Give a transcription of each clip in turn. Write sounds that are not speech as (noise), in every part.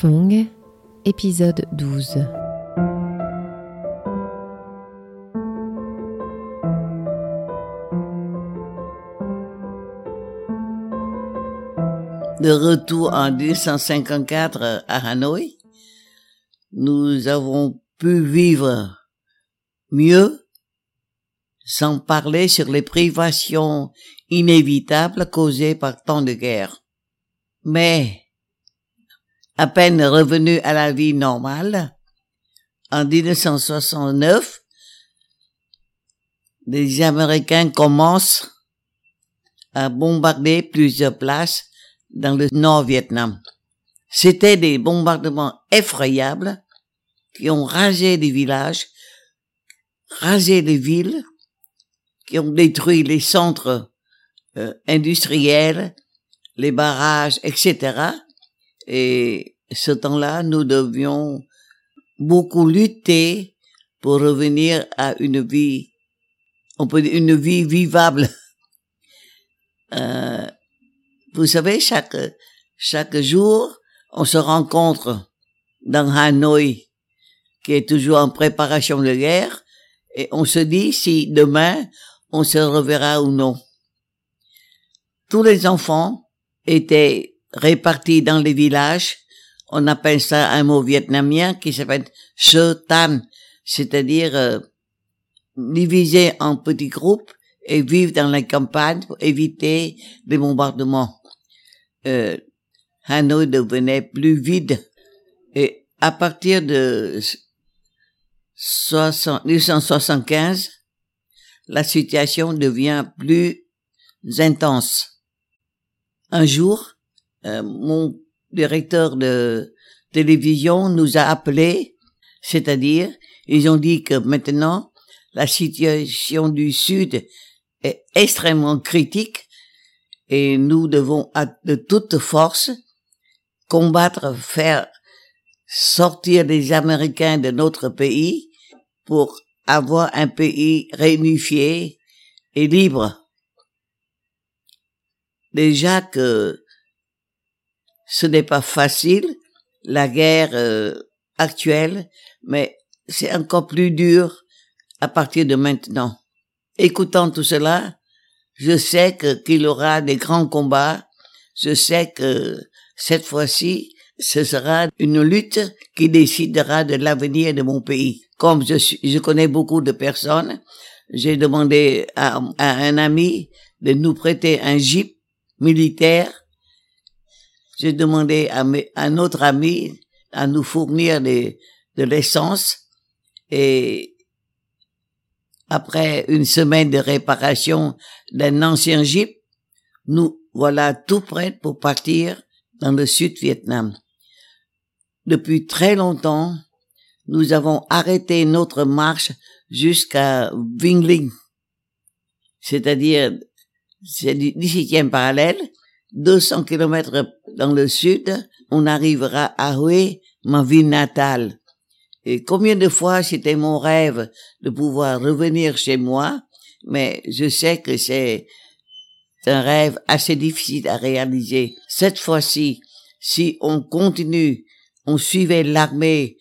Fong, épisode 12. De retour en 1954 à Hanoï, nous avons pu vivre mieux sans parler sur les privations inévitables causées par tant de guerres. Mais, à peine revenu à la vie normale, en 1969, les Américains commencent à bombarder plusieurs places dans le Nord-Vietnam. C'était des bombardements effroyables qui ont rasé des villages, rasé des villes, qui ont détruit les centres euh, industriels, les barrages, etc. Et ce temps-là, nous devions beaucoup lutter pour revenir à une vie, on peut dire une vie vivable. (laughs) Euh, vous savez, chaque, chaque jour, on se rencontre dans Hanoï, qui est toujours en préparation de guerre, et on se dit si demain on se reverra ou non. Tous les enfants étaient répartis dans les villages. On appelle ça un mot vietnamien qui s'appelle tan, c'est-à-dire euh, en petits groupes et vivre dans la campagne pour éviter les bombardements euh, Hanoi devenait plus vide. Et à partir de 1975, la situation devient plus intense. Un jour, euh, mon directeur de télévision nous a appelés, c'est-à-dire, ils ont dit que maintenant, la situation du Sud est extrêmement critique et nous devons de toute force combattre, faire sortir les Américains de notre pays pour avoir un pays réunifié et libre. Déjà que ce n'est pas facile, la guerre euh, actuelle, mais c'est encore plus dur à partir de maintenant. Écoutant tout cela, je sais qu'il aura des grands combats. Je sais que cette fois-ci, ce sera une lutte qui décidera de l'avenir de mon pays. Comme je, je connais beaucoup de personnes, j'ai demandé à, un ami de nous prêter un jeep militaire. J'ai demandé à, un autre ami à nous fournir de l'essence et après une semaine de réparation d'un ancien jeep, nous voilà tout prêts pour partir dans le sud Vietnam. Depuis très longtemps, nous avons arrêté notre marche jusqu'à Vingling, c'est-à-dire c'est du 17e parallèle, 200 kilomètres dans le sud, on arrivera à Hue, ma ville natale. Et combien de fois c'était mon rêve de pouvoir revenir chez moi, mais je sais que c'est un rêve assez difficile à réaliser. Cette fois-ci, si on continue, on suivait l'armée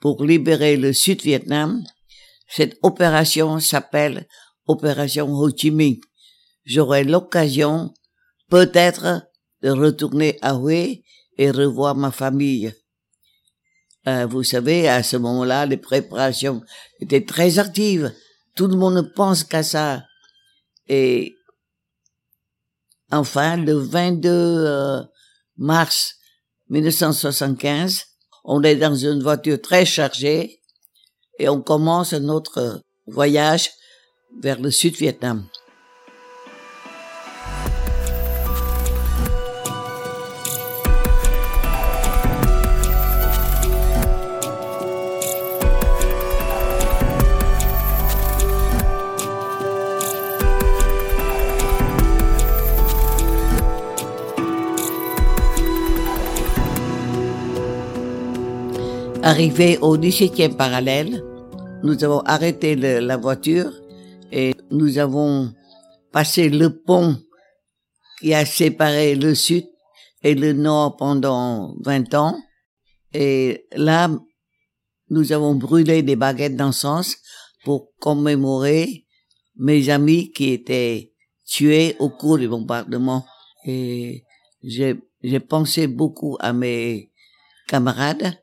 pour libérer le Sud-Vietnam, cette opération s'appelle Opération Ho Chi Minh. J'aurai l'occasion, peut-être, de retourner à Hue et revoir ma famille. Euh, vous savez, à ce moment-là, les préparations étaient très actives. Tout le monde ne pense qu'à ça. Et enfin, le 22 euh, mars 1975, on est dans une voiture très chargée et on commence notre voyage vers le Sud-Vietnam. Arrivé au 17e parallèle, nous avons arrêté la voiture et nous avons passé le pont qui a séparé le sud et le nord pendant 20 ans. Et là, nous avons brûlé des baguettes d'encens pour commémorer mes amis qui étaient tués au cours du bombardement. Et j'ai, j'ai pensé beaucoup à mes camarades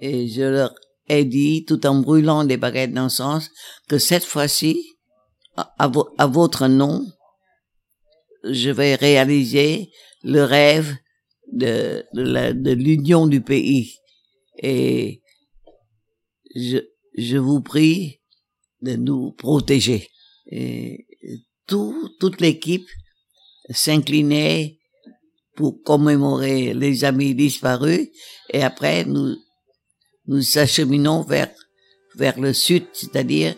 et je leur ai dit, tout en brûlant des baguettes d'encens, que cette fois-ci, à, votre nom, je vais réaliser le rêve de, l'union du pays. Et je, vous prie de nous protéger. Et tout, toute l'équipe s'inclinait pour commémorer les amis disparus et après nous nous acheminons vers vers le sud, c'est-à-dire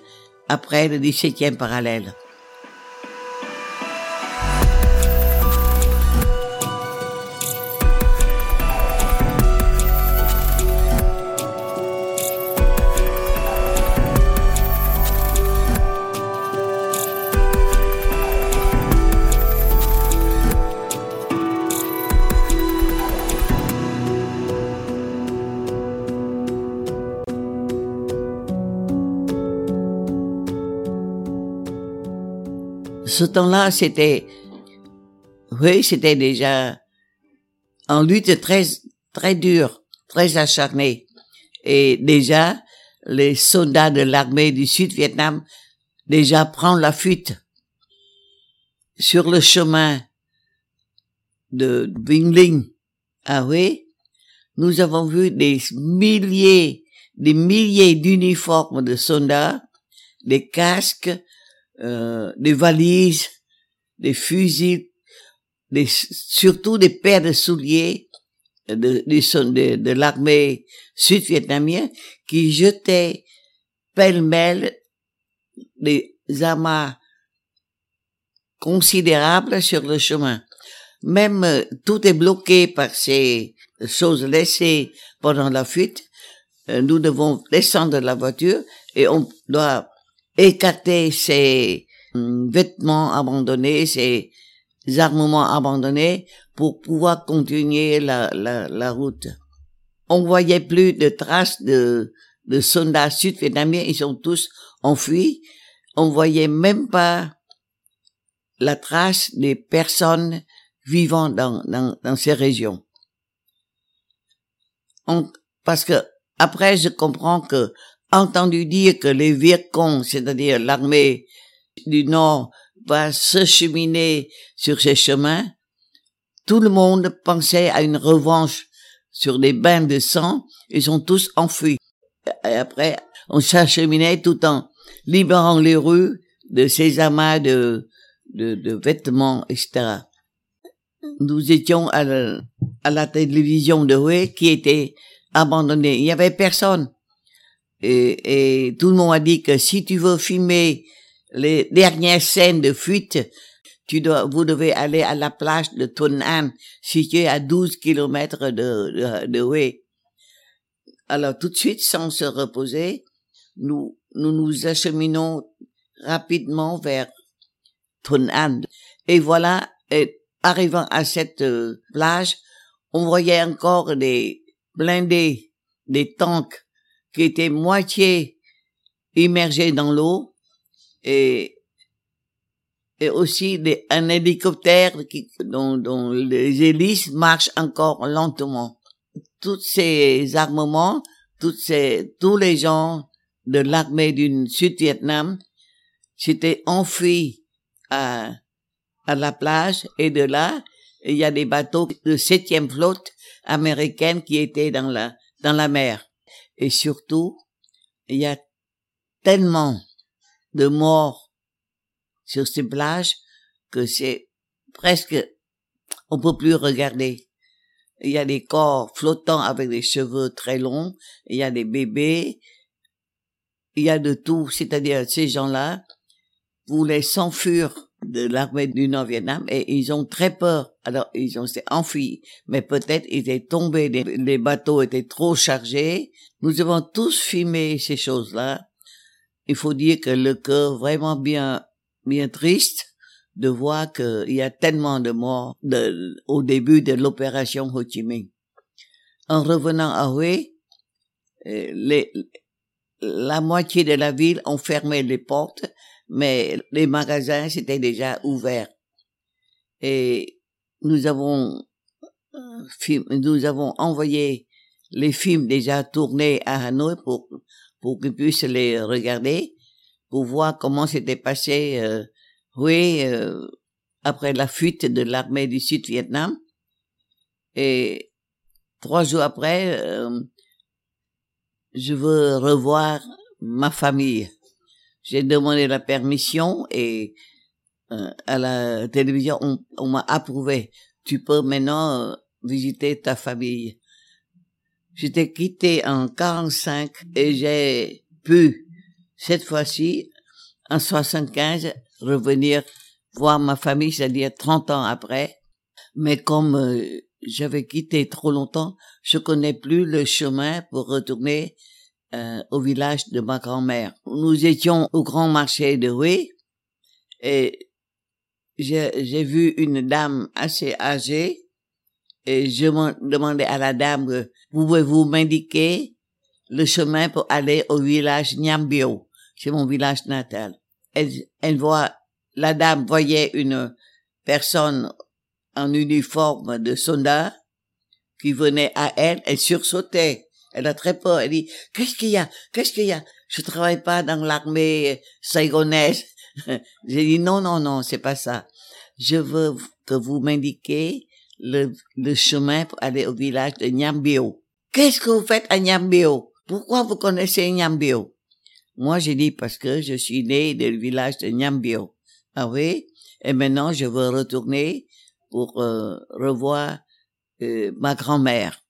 après le 17e parallèle. Ce temps-là, c'était, oui, c'était déjà en lutte très, très dure, très acharnée. Et déjà, les soldats de l'armée du Sud-Vietnam déjà prennent la fuite. Sur le chemin de Vinh Linh à Hue, nous avons vu des milliers, des milliers d'uniformes de soldats, des casques, euh, des valises, des fusils, des, surtout des paires de souliers de, de, de, l'armée sud-vietnamienne qui jetaient pêle-mêle des amas considérables sur le chemin. Même euh, tout est bloqué par ces choses laissées pendant la fuite. Euh, nous devons descendre de la voiture et on doit écarter ses hum, vêtements abandonnés, ses armements abandonnés pour pouvoir continuer la, la, la route. On voyait plus de traces de, de soldats sud-vietnamiens, ils sont tous enfuis. On voyait même pas la trace des personnes vivant dans, dans, dans ces régions. On, parce que après, je comprends que entendu dire que les Vietcong, c'est-à-dire l'armée du Nord, va se cheminer sur ces chemins, tout le monde pensait à une revanche sur des bains de sang, ils sont tous enfuis. Et après, on s'acheminait tout en libérant les rues de ces amas de, de, vêtements, etc. Nous étions à la, à la télévision de Hue qui était abandonnée. Il n'y avait personne. Et, et, tout le monde a dit que si tu veux filmer les dernières scènes de fuite, tu dois, vous devez aller à la plage de Ton An, située à 12 kilomètres de, de, de Alors tout de suite, sans se reposer, nous nous, nous acheminons rapidement vers Ton An. Et voilà, et arrivant à cette euh, plage, on voyait encore des blindés, des tanks qui était moitié immergé dans l'eau et et aussi des, un hélicoptère qui, dont, dont les hélices marchent encore lentement. Tous ces armements, toutes ces, tous les gens de l'armée du Sud-Vietnam s'étaient enfuis à, à la plage et de là, il y a des bateaux de septième flotte américaine qui étaient dans la, dans la mer. Et surtout, il y a tellement de morts sur ces plages que c'est presque, on peut plus regarder. Il y a des corps flottants avec des cheveux très longs, il y a des bébés, il y a de tout, c'est-à-dire ces gens-là voulaient s'enfuir de l'armée du Nord-Vietnam et ils ont très peur. Alors ils ont s'est enfuis, mais peut-être ils étaient tombés, les, bateaux étaient trop chargés. Nous avons tous filmé ces choses-là. Il faut dire que le cœur vraiment bien bien triste de voir qu'il y a tellement de morts de, au début de l'opération Ho Chi Minh. en revenant à Hue, euh, les, la moitié de la ville ont fermé les portes, mais les magasins s'étaient déjà ouverts. Et nous avons, euh, nous avons envoyé les films déjà tournés à Hanoï pour, pour qu'ils puissent les regarder, pour voir comment s'était passé, euh, oui, euh, après la fuite de l'armée du Sud-Vietnam. Et trois jours après, euh, je veux revoir ma famille. J'ai demandé la permission et euh, à la télévision, on, m'a approuvé. Tu peux maintenant euh, visiter ta famille. J'étais quitté en 45 et j'ai pu, cette fois-ci, en 75, revenir voir ma famille, c'est-à-dire 30 ans après. Mais comme euh, j'avais quitté trop longtemps, je connais plus le chemin pour retourner euh, au village de ma grand-mère. Nous étions au grand marché de Rue et j'ai vu une dame assez âgée et je demandais à la dame, pouvez-vous m'indiquer le chemin pour aller au village Nyambio, c'est mon village natal. Elle, elle voit, la dame voyait une personne en uniforme de soldat qui venait à elle, elle sursautait. Elle a très peur. Elle dit, qu'est-ce qu'il y a? Qu'est-ce qu'il y a? Je travaille pas dans l'armée saigonaise. (laughs) J'ai dit, non, non, non, c'est pas ça. Je veux que vous m'indiquiez le, le chemin pour aller au village de Nyambio. Qu'est-ce que vous faites à Nyambio? Pourquoi vous connaissez Nyambio? Moi, j'ai dit parce que je suis né dans le village de Nyambio. Ah oui? Et maintenant, je veux retourner pour euh, revoir euh, ma grand-mère.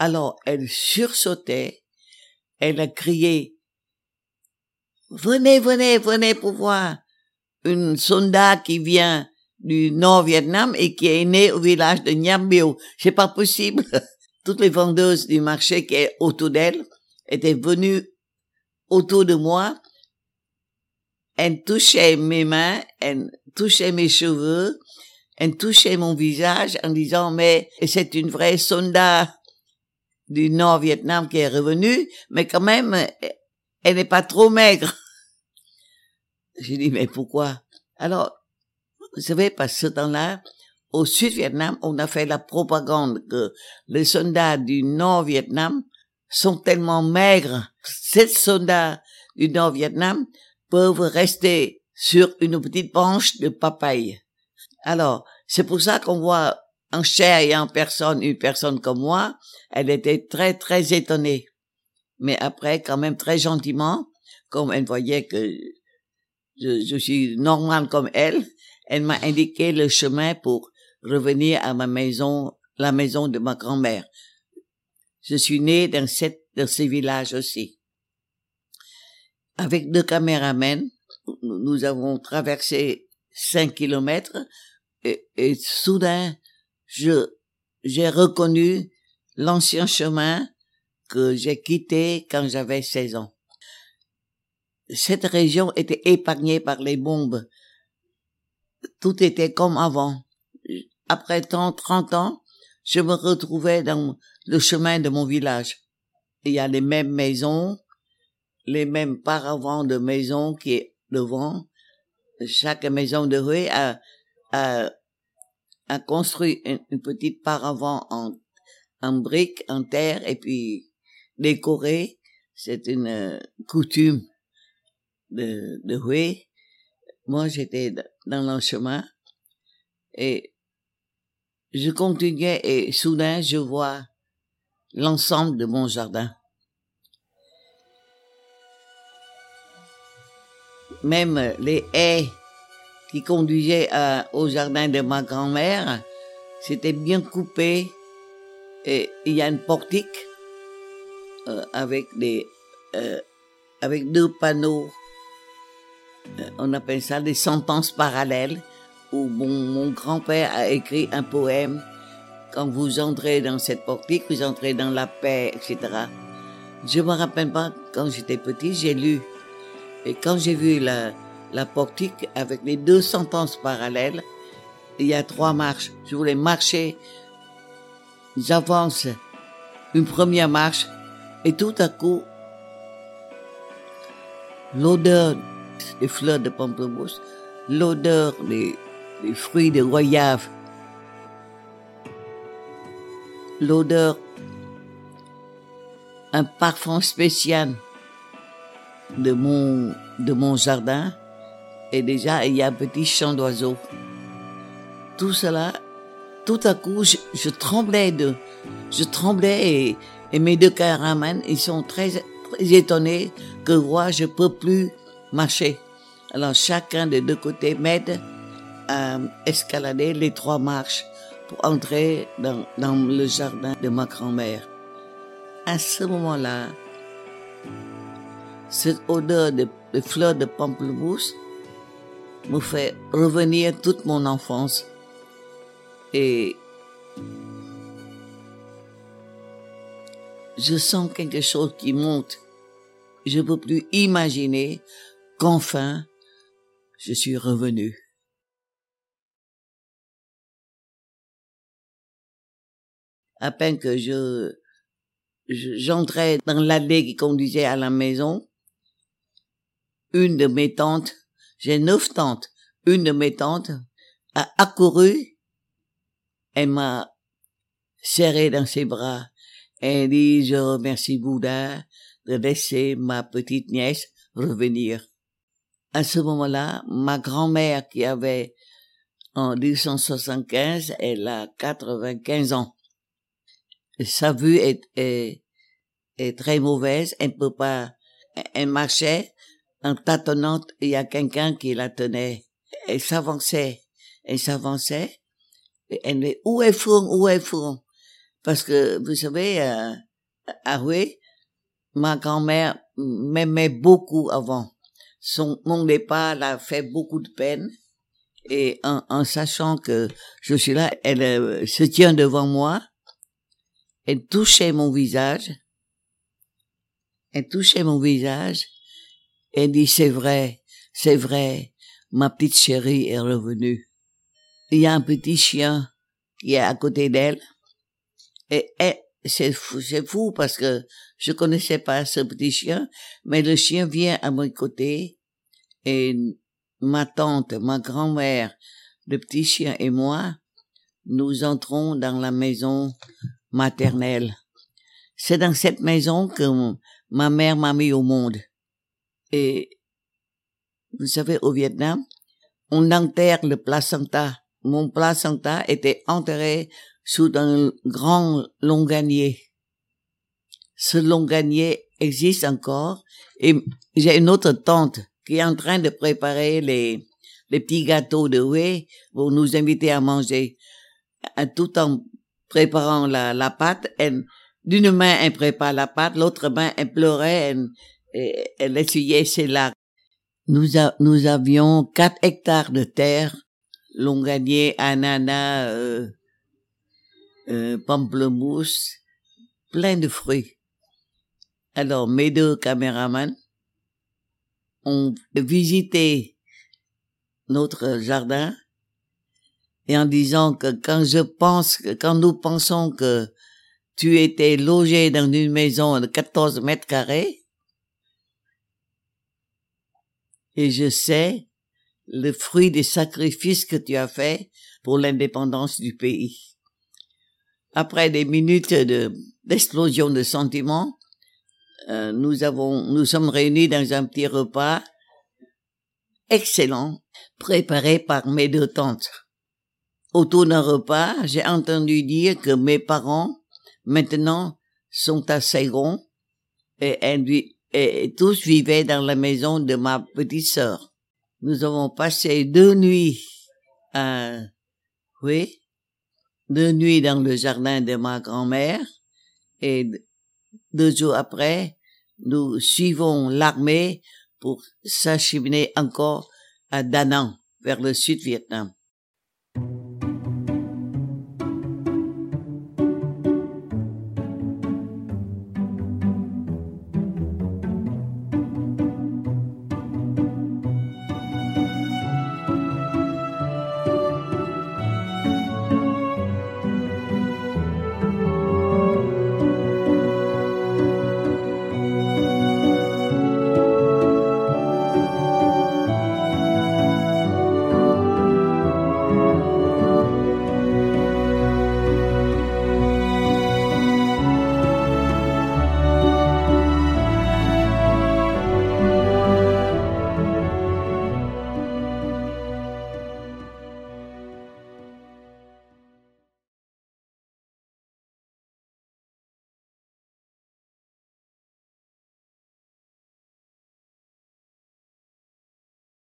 Alors, elle sursautait, elle a crié, venez, venez, venez pour voir une soldat qui vient du Nord-Vietnam et qui est né au village de Nham C'est pas possible. (laughs) Toutes les vendeuses du marché qui est autour d'elle étaient venues autour de moi. Elles touchaient mes mains, elles touchaient mes cheveux, elle touchait mon visage en disant, mais c'est une vraie soldat du Nord-Vietnam qui est revenue, mais quand même, elle n'est pas trop maigre. (laughs) J'ai dit, mais pourquoi? Alors, vous savez, que ce temps-là, au Sud-Vietnam, on a fait la propagande que les soldats du Nord-Vietnam sont tellement maigres. Ces soldats du Nord-Vietnam peuvent rester sur une petite branche de papaye. Alors, c'est pour ça qu'on voit en chair et en personne une personne comme moi, elle était très, très étonnée. Mais après, quand même très gentiment, comme elle voyait que je, suis normale comme elle, elle m'a indiqué le chemin pour revenir à ma maison, la maison de ma grand-mère. Je suis née dans cette, dans ces villages aussi. Avec deux caméramens, nous avons traversé cinq kilomètres et, et soudain, je, j'ai reconnu l'ancien chemin que j'ai quitté quand j'avais 16 ans. Cette région était épargnée par les bombes. Tout était comme avant. Après tant 30 ans, je me retrouvais dans le chemin de mon village. Il y a les mêmes maisons, les mêmes paravents de maisons qui est devant. Chaque maison de rue a a, a construit une, petite paravent en, en briques, en terre, et puis décoré. C'est une euh, coutume de, de Hue. Moi, j'étais dans le chemin et je continuais et soudain, je vois l'ensemble de mon jardin. Même les haies qui conduisait à, au jardin de ma grand-mère, c'était bien coupé et il y a une portique euh, avec des euh, avec deux panneaux. Euh, on appelle ça des sentences parallèles où mon, mon grand-père a écrit un poème. Quand vous entrez dans cette portique, vous entrez dans la paix, etc. Je me rappelle pas quand j'étais petit, j'ai lu et quand j'ai vu la la portique avec les deux sentences parallèles. Il y a trois marches. Je voulais marcher. J'avance une première marche et tout à coup, l'odeur des fleurs de pamplemousse, l'odeur des, fruits de goyave, l'odeur, un parfum spécial de mon, de mon jardin. Et déjà, il y a un petit chant d'oiseaux. Tout cela, tout à coup, je, tremblais de, je tremblais et, mes deux caramans, ils sont très, étonnés que moi, je peux plus marcher. Alors, chacun des deux côtés m'aide à escalader les trois marches pour entrer dans, dans le jardin de ma grand-mère. À ce moment-là, cette odeur de, de fleurs de pamplemousse me fait revenir toute mon enfance. Et je sens quelque chose qui monte. Je ne peux plus imaginer qu'enfin je suis revenu. À peine que je j'entrais dans l'allée qui conduisait à la maison, une de mes tantes, j'ai neuf tantes, une de mes tantes a accouru, elle m'a serré dans ses bras et dit je remercie Bouddha de laisser ma petite nièce revenir. À ce moment-là, ma grand-mère qui avait en 1875, elle a 95 ans. Sa vue est, est, est très mauvaise, elle peut pas, elle marchait en tâtonnant, il y a quelqu'un qui la tenait. Elle s'avançait, elle s'avançait, elle dit, où est Fourn, où est Fourn? Parce que, vous savez, euh, à ma grand-mère m'aimait beaucoup avant. Son, mon départ l'a fait beaucoup de peine. Et en, en, sachant que je suis là, elle euh, se tient devant moi. Elle touchait mon visage. Elle touchait mon visage. Elle dit, c'est vrai, c'est vrai, ma petite chérie est revenue. Il y a un petit chien qui est à côté d'elle. Et, c'est fou, c'est fou parce que je connaissais pas ce petit chien, mais le chien vient à mon côté et ma tante, ma grand-mère, le petit chien et moi, nous entrons dans la maison maternelle. C'est dans cette maison que ma mère m'a mis au monde. Et vous savez, au Vietnam, on enterre le placenta. Mon placenta était enterré sous un grand longanier. Ce longanier existe encore et j'ai une autre tante qui est en train de préparer les, les petits gâteaux de whey pour nous inviter à manger. Tout en préparant la, la pâte, d'une main elle prépare la pâte, l'autre main elle pleurait, elle essuyait ses larmes. Nous, nous avions quatre hectares de terre, longanier, ananas, euh, euh, pamplemousse, plein de fruits. Alors mes deux caméramans ont visité notre jardin et en disant que quand je pense, quand nous pensons que tu étais logé dans une maison de 14 mètres carrés, et je sais le fruit des sacrifices que tu as fait pour l'indépendance du pays. Après des minutes de, d'explosion de sentiments, euh, nous avons, nous sommes réunis dans un petit repas excellent, préparé par mes deux tantes. Autour d'un repas, j'ai entendu dire que mes parents, maintenant, sont à Saigon et, et, tous vivaient dans la maison de ma petite sœur. Nous avons passé deux nuits à, oui, deux nuits dans le jardin de ma grand-mère et deux jours après, nous suivons l'armée pour s'acheminer encore à Da Nang, vers le sud Vietnam.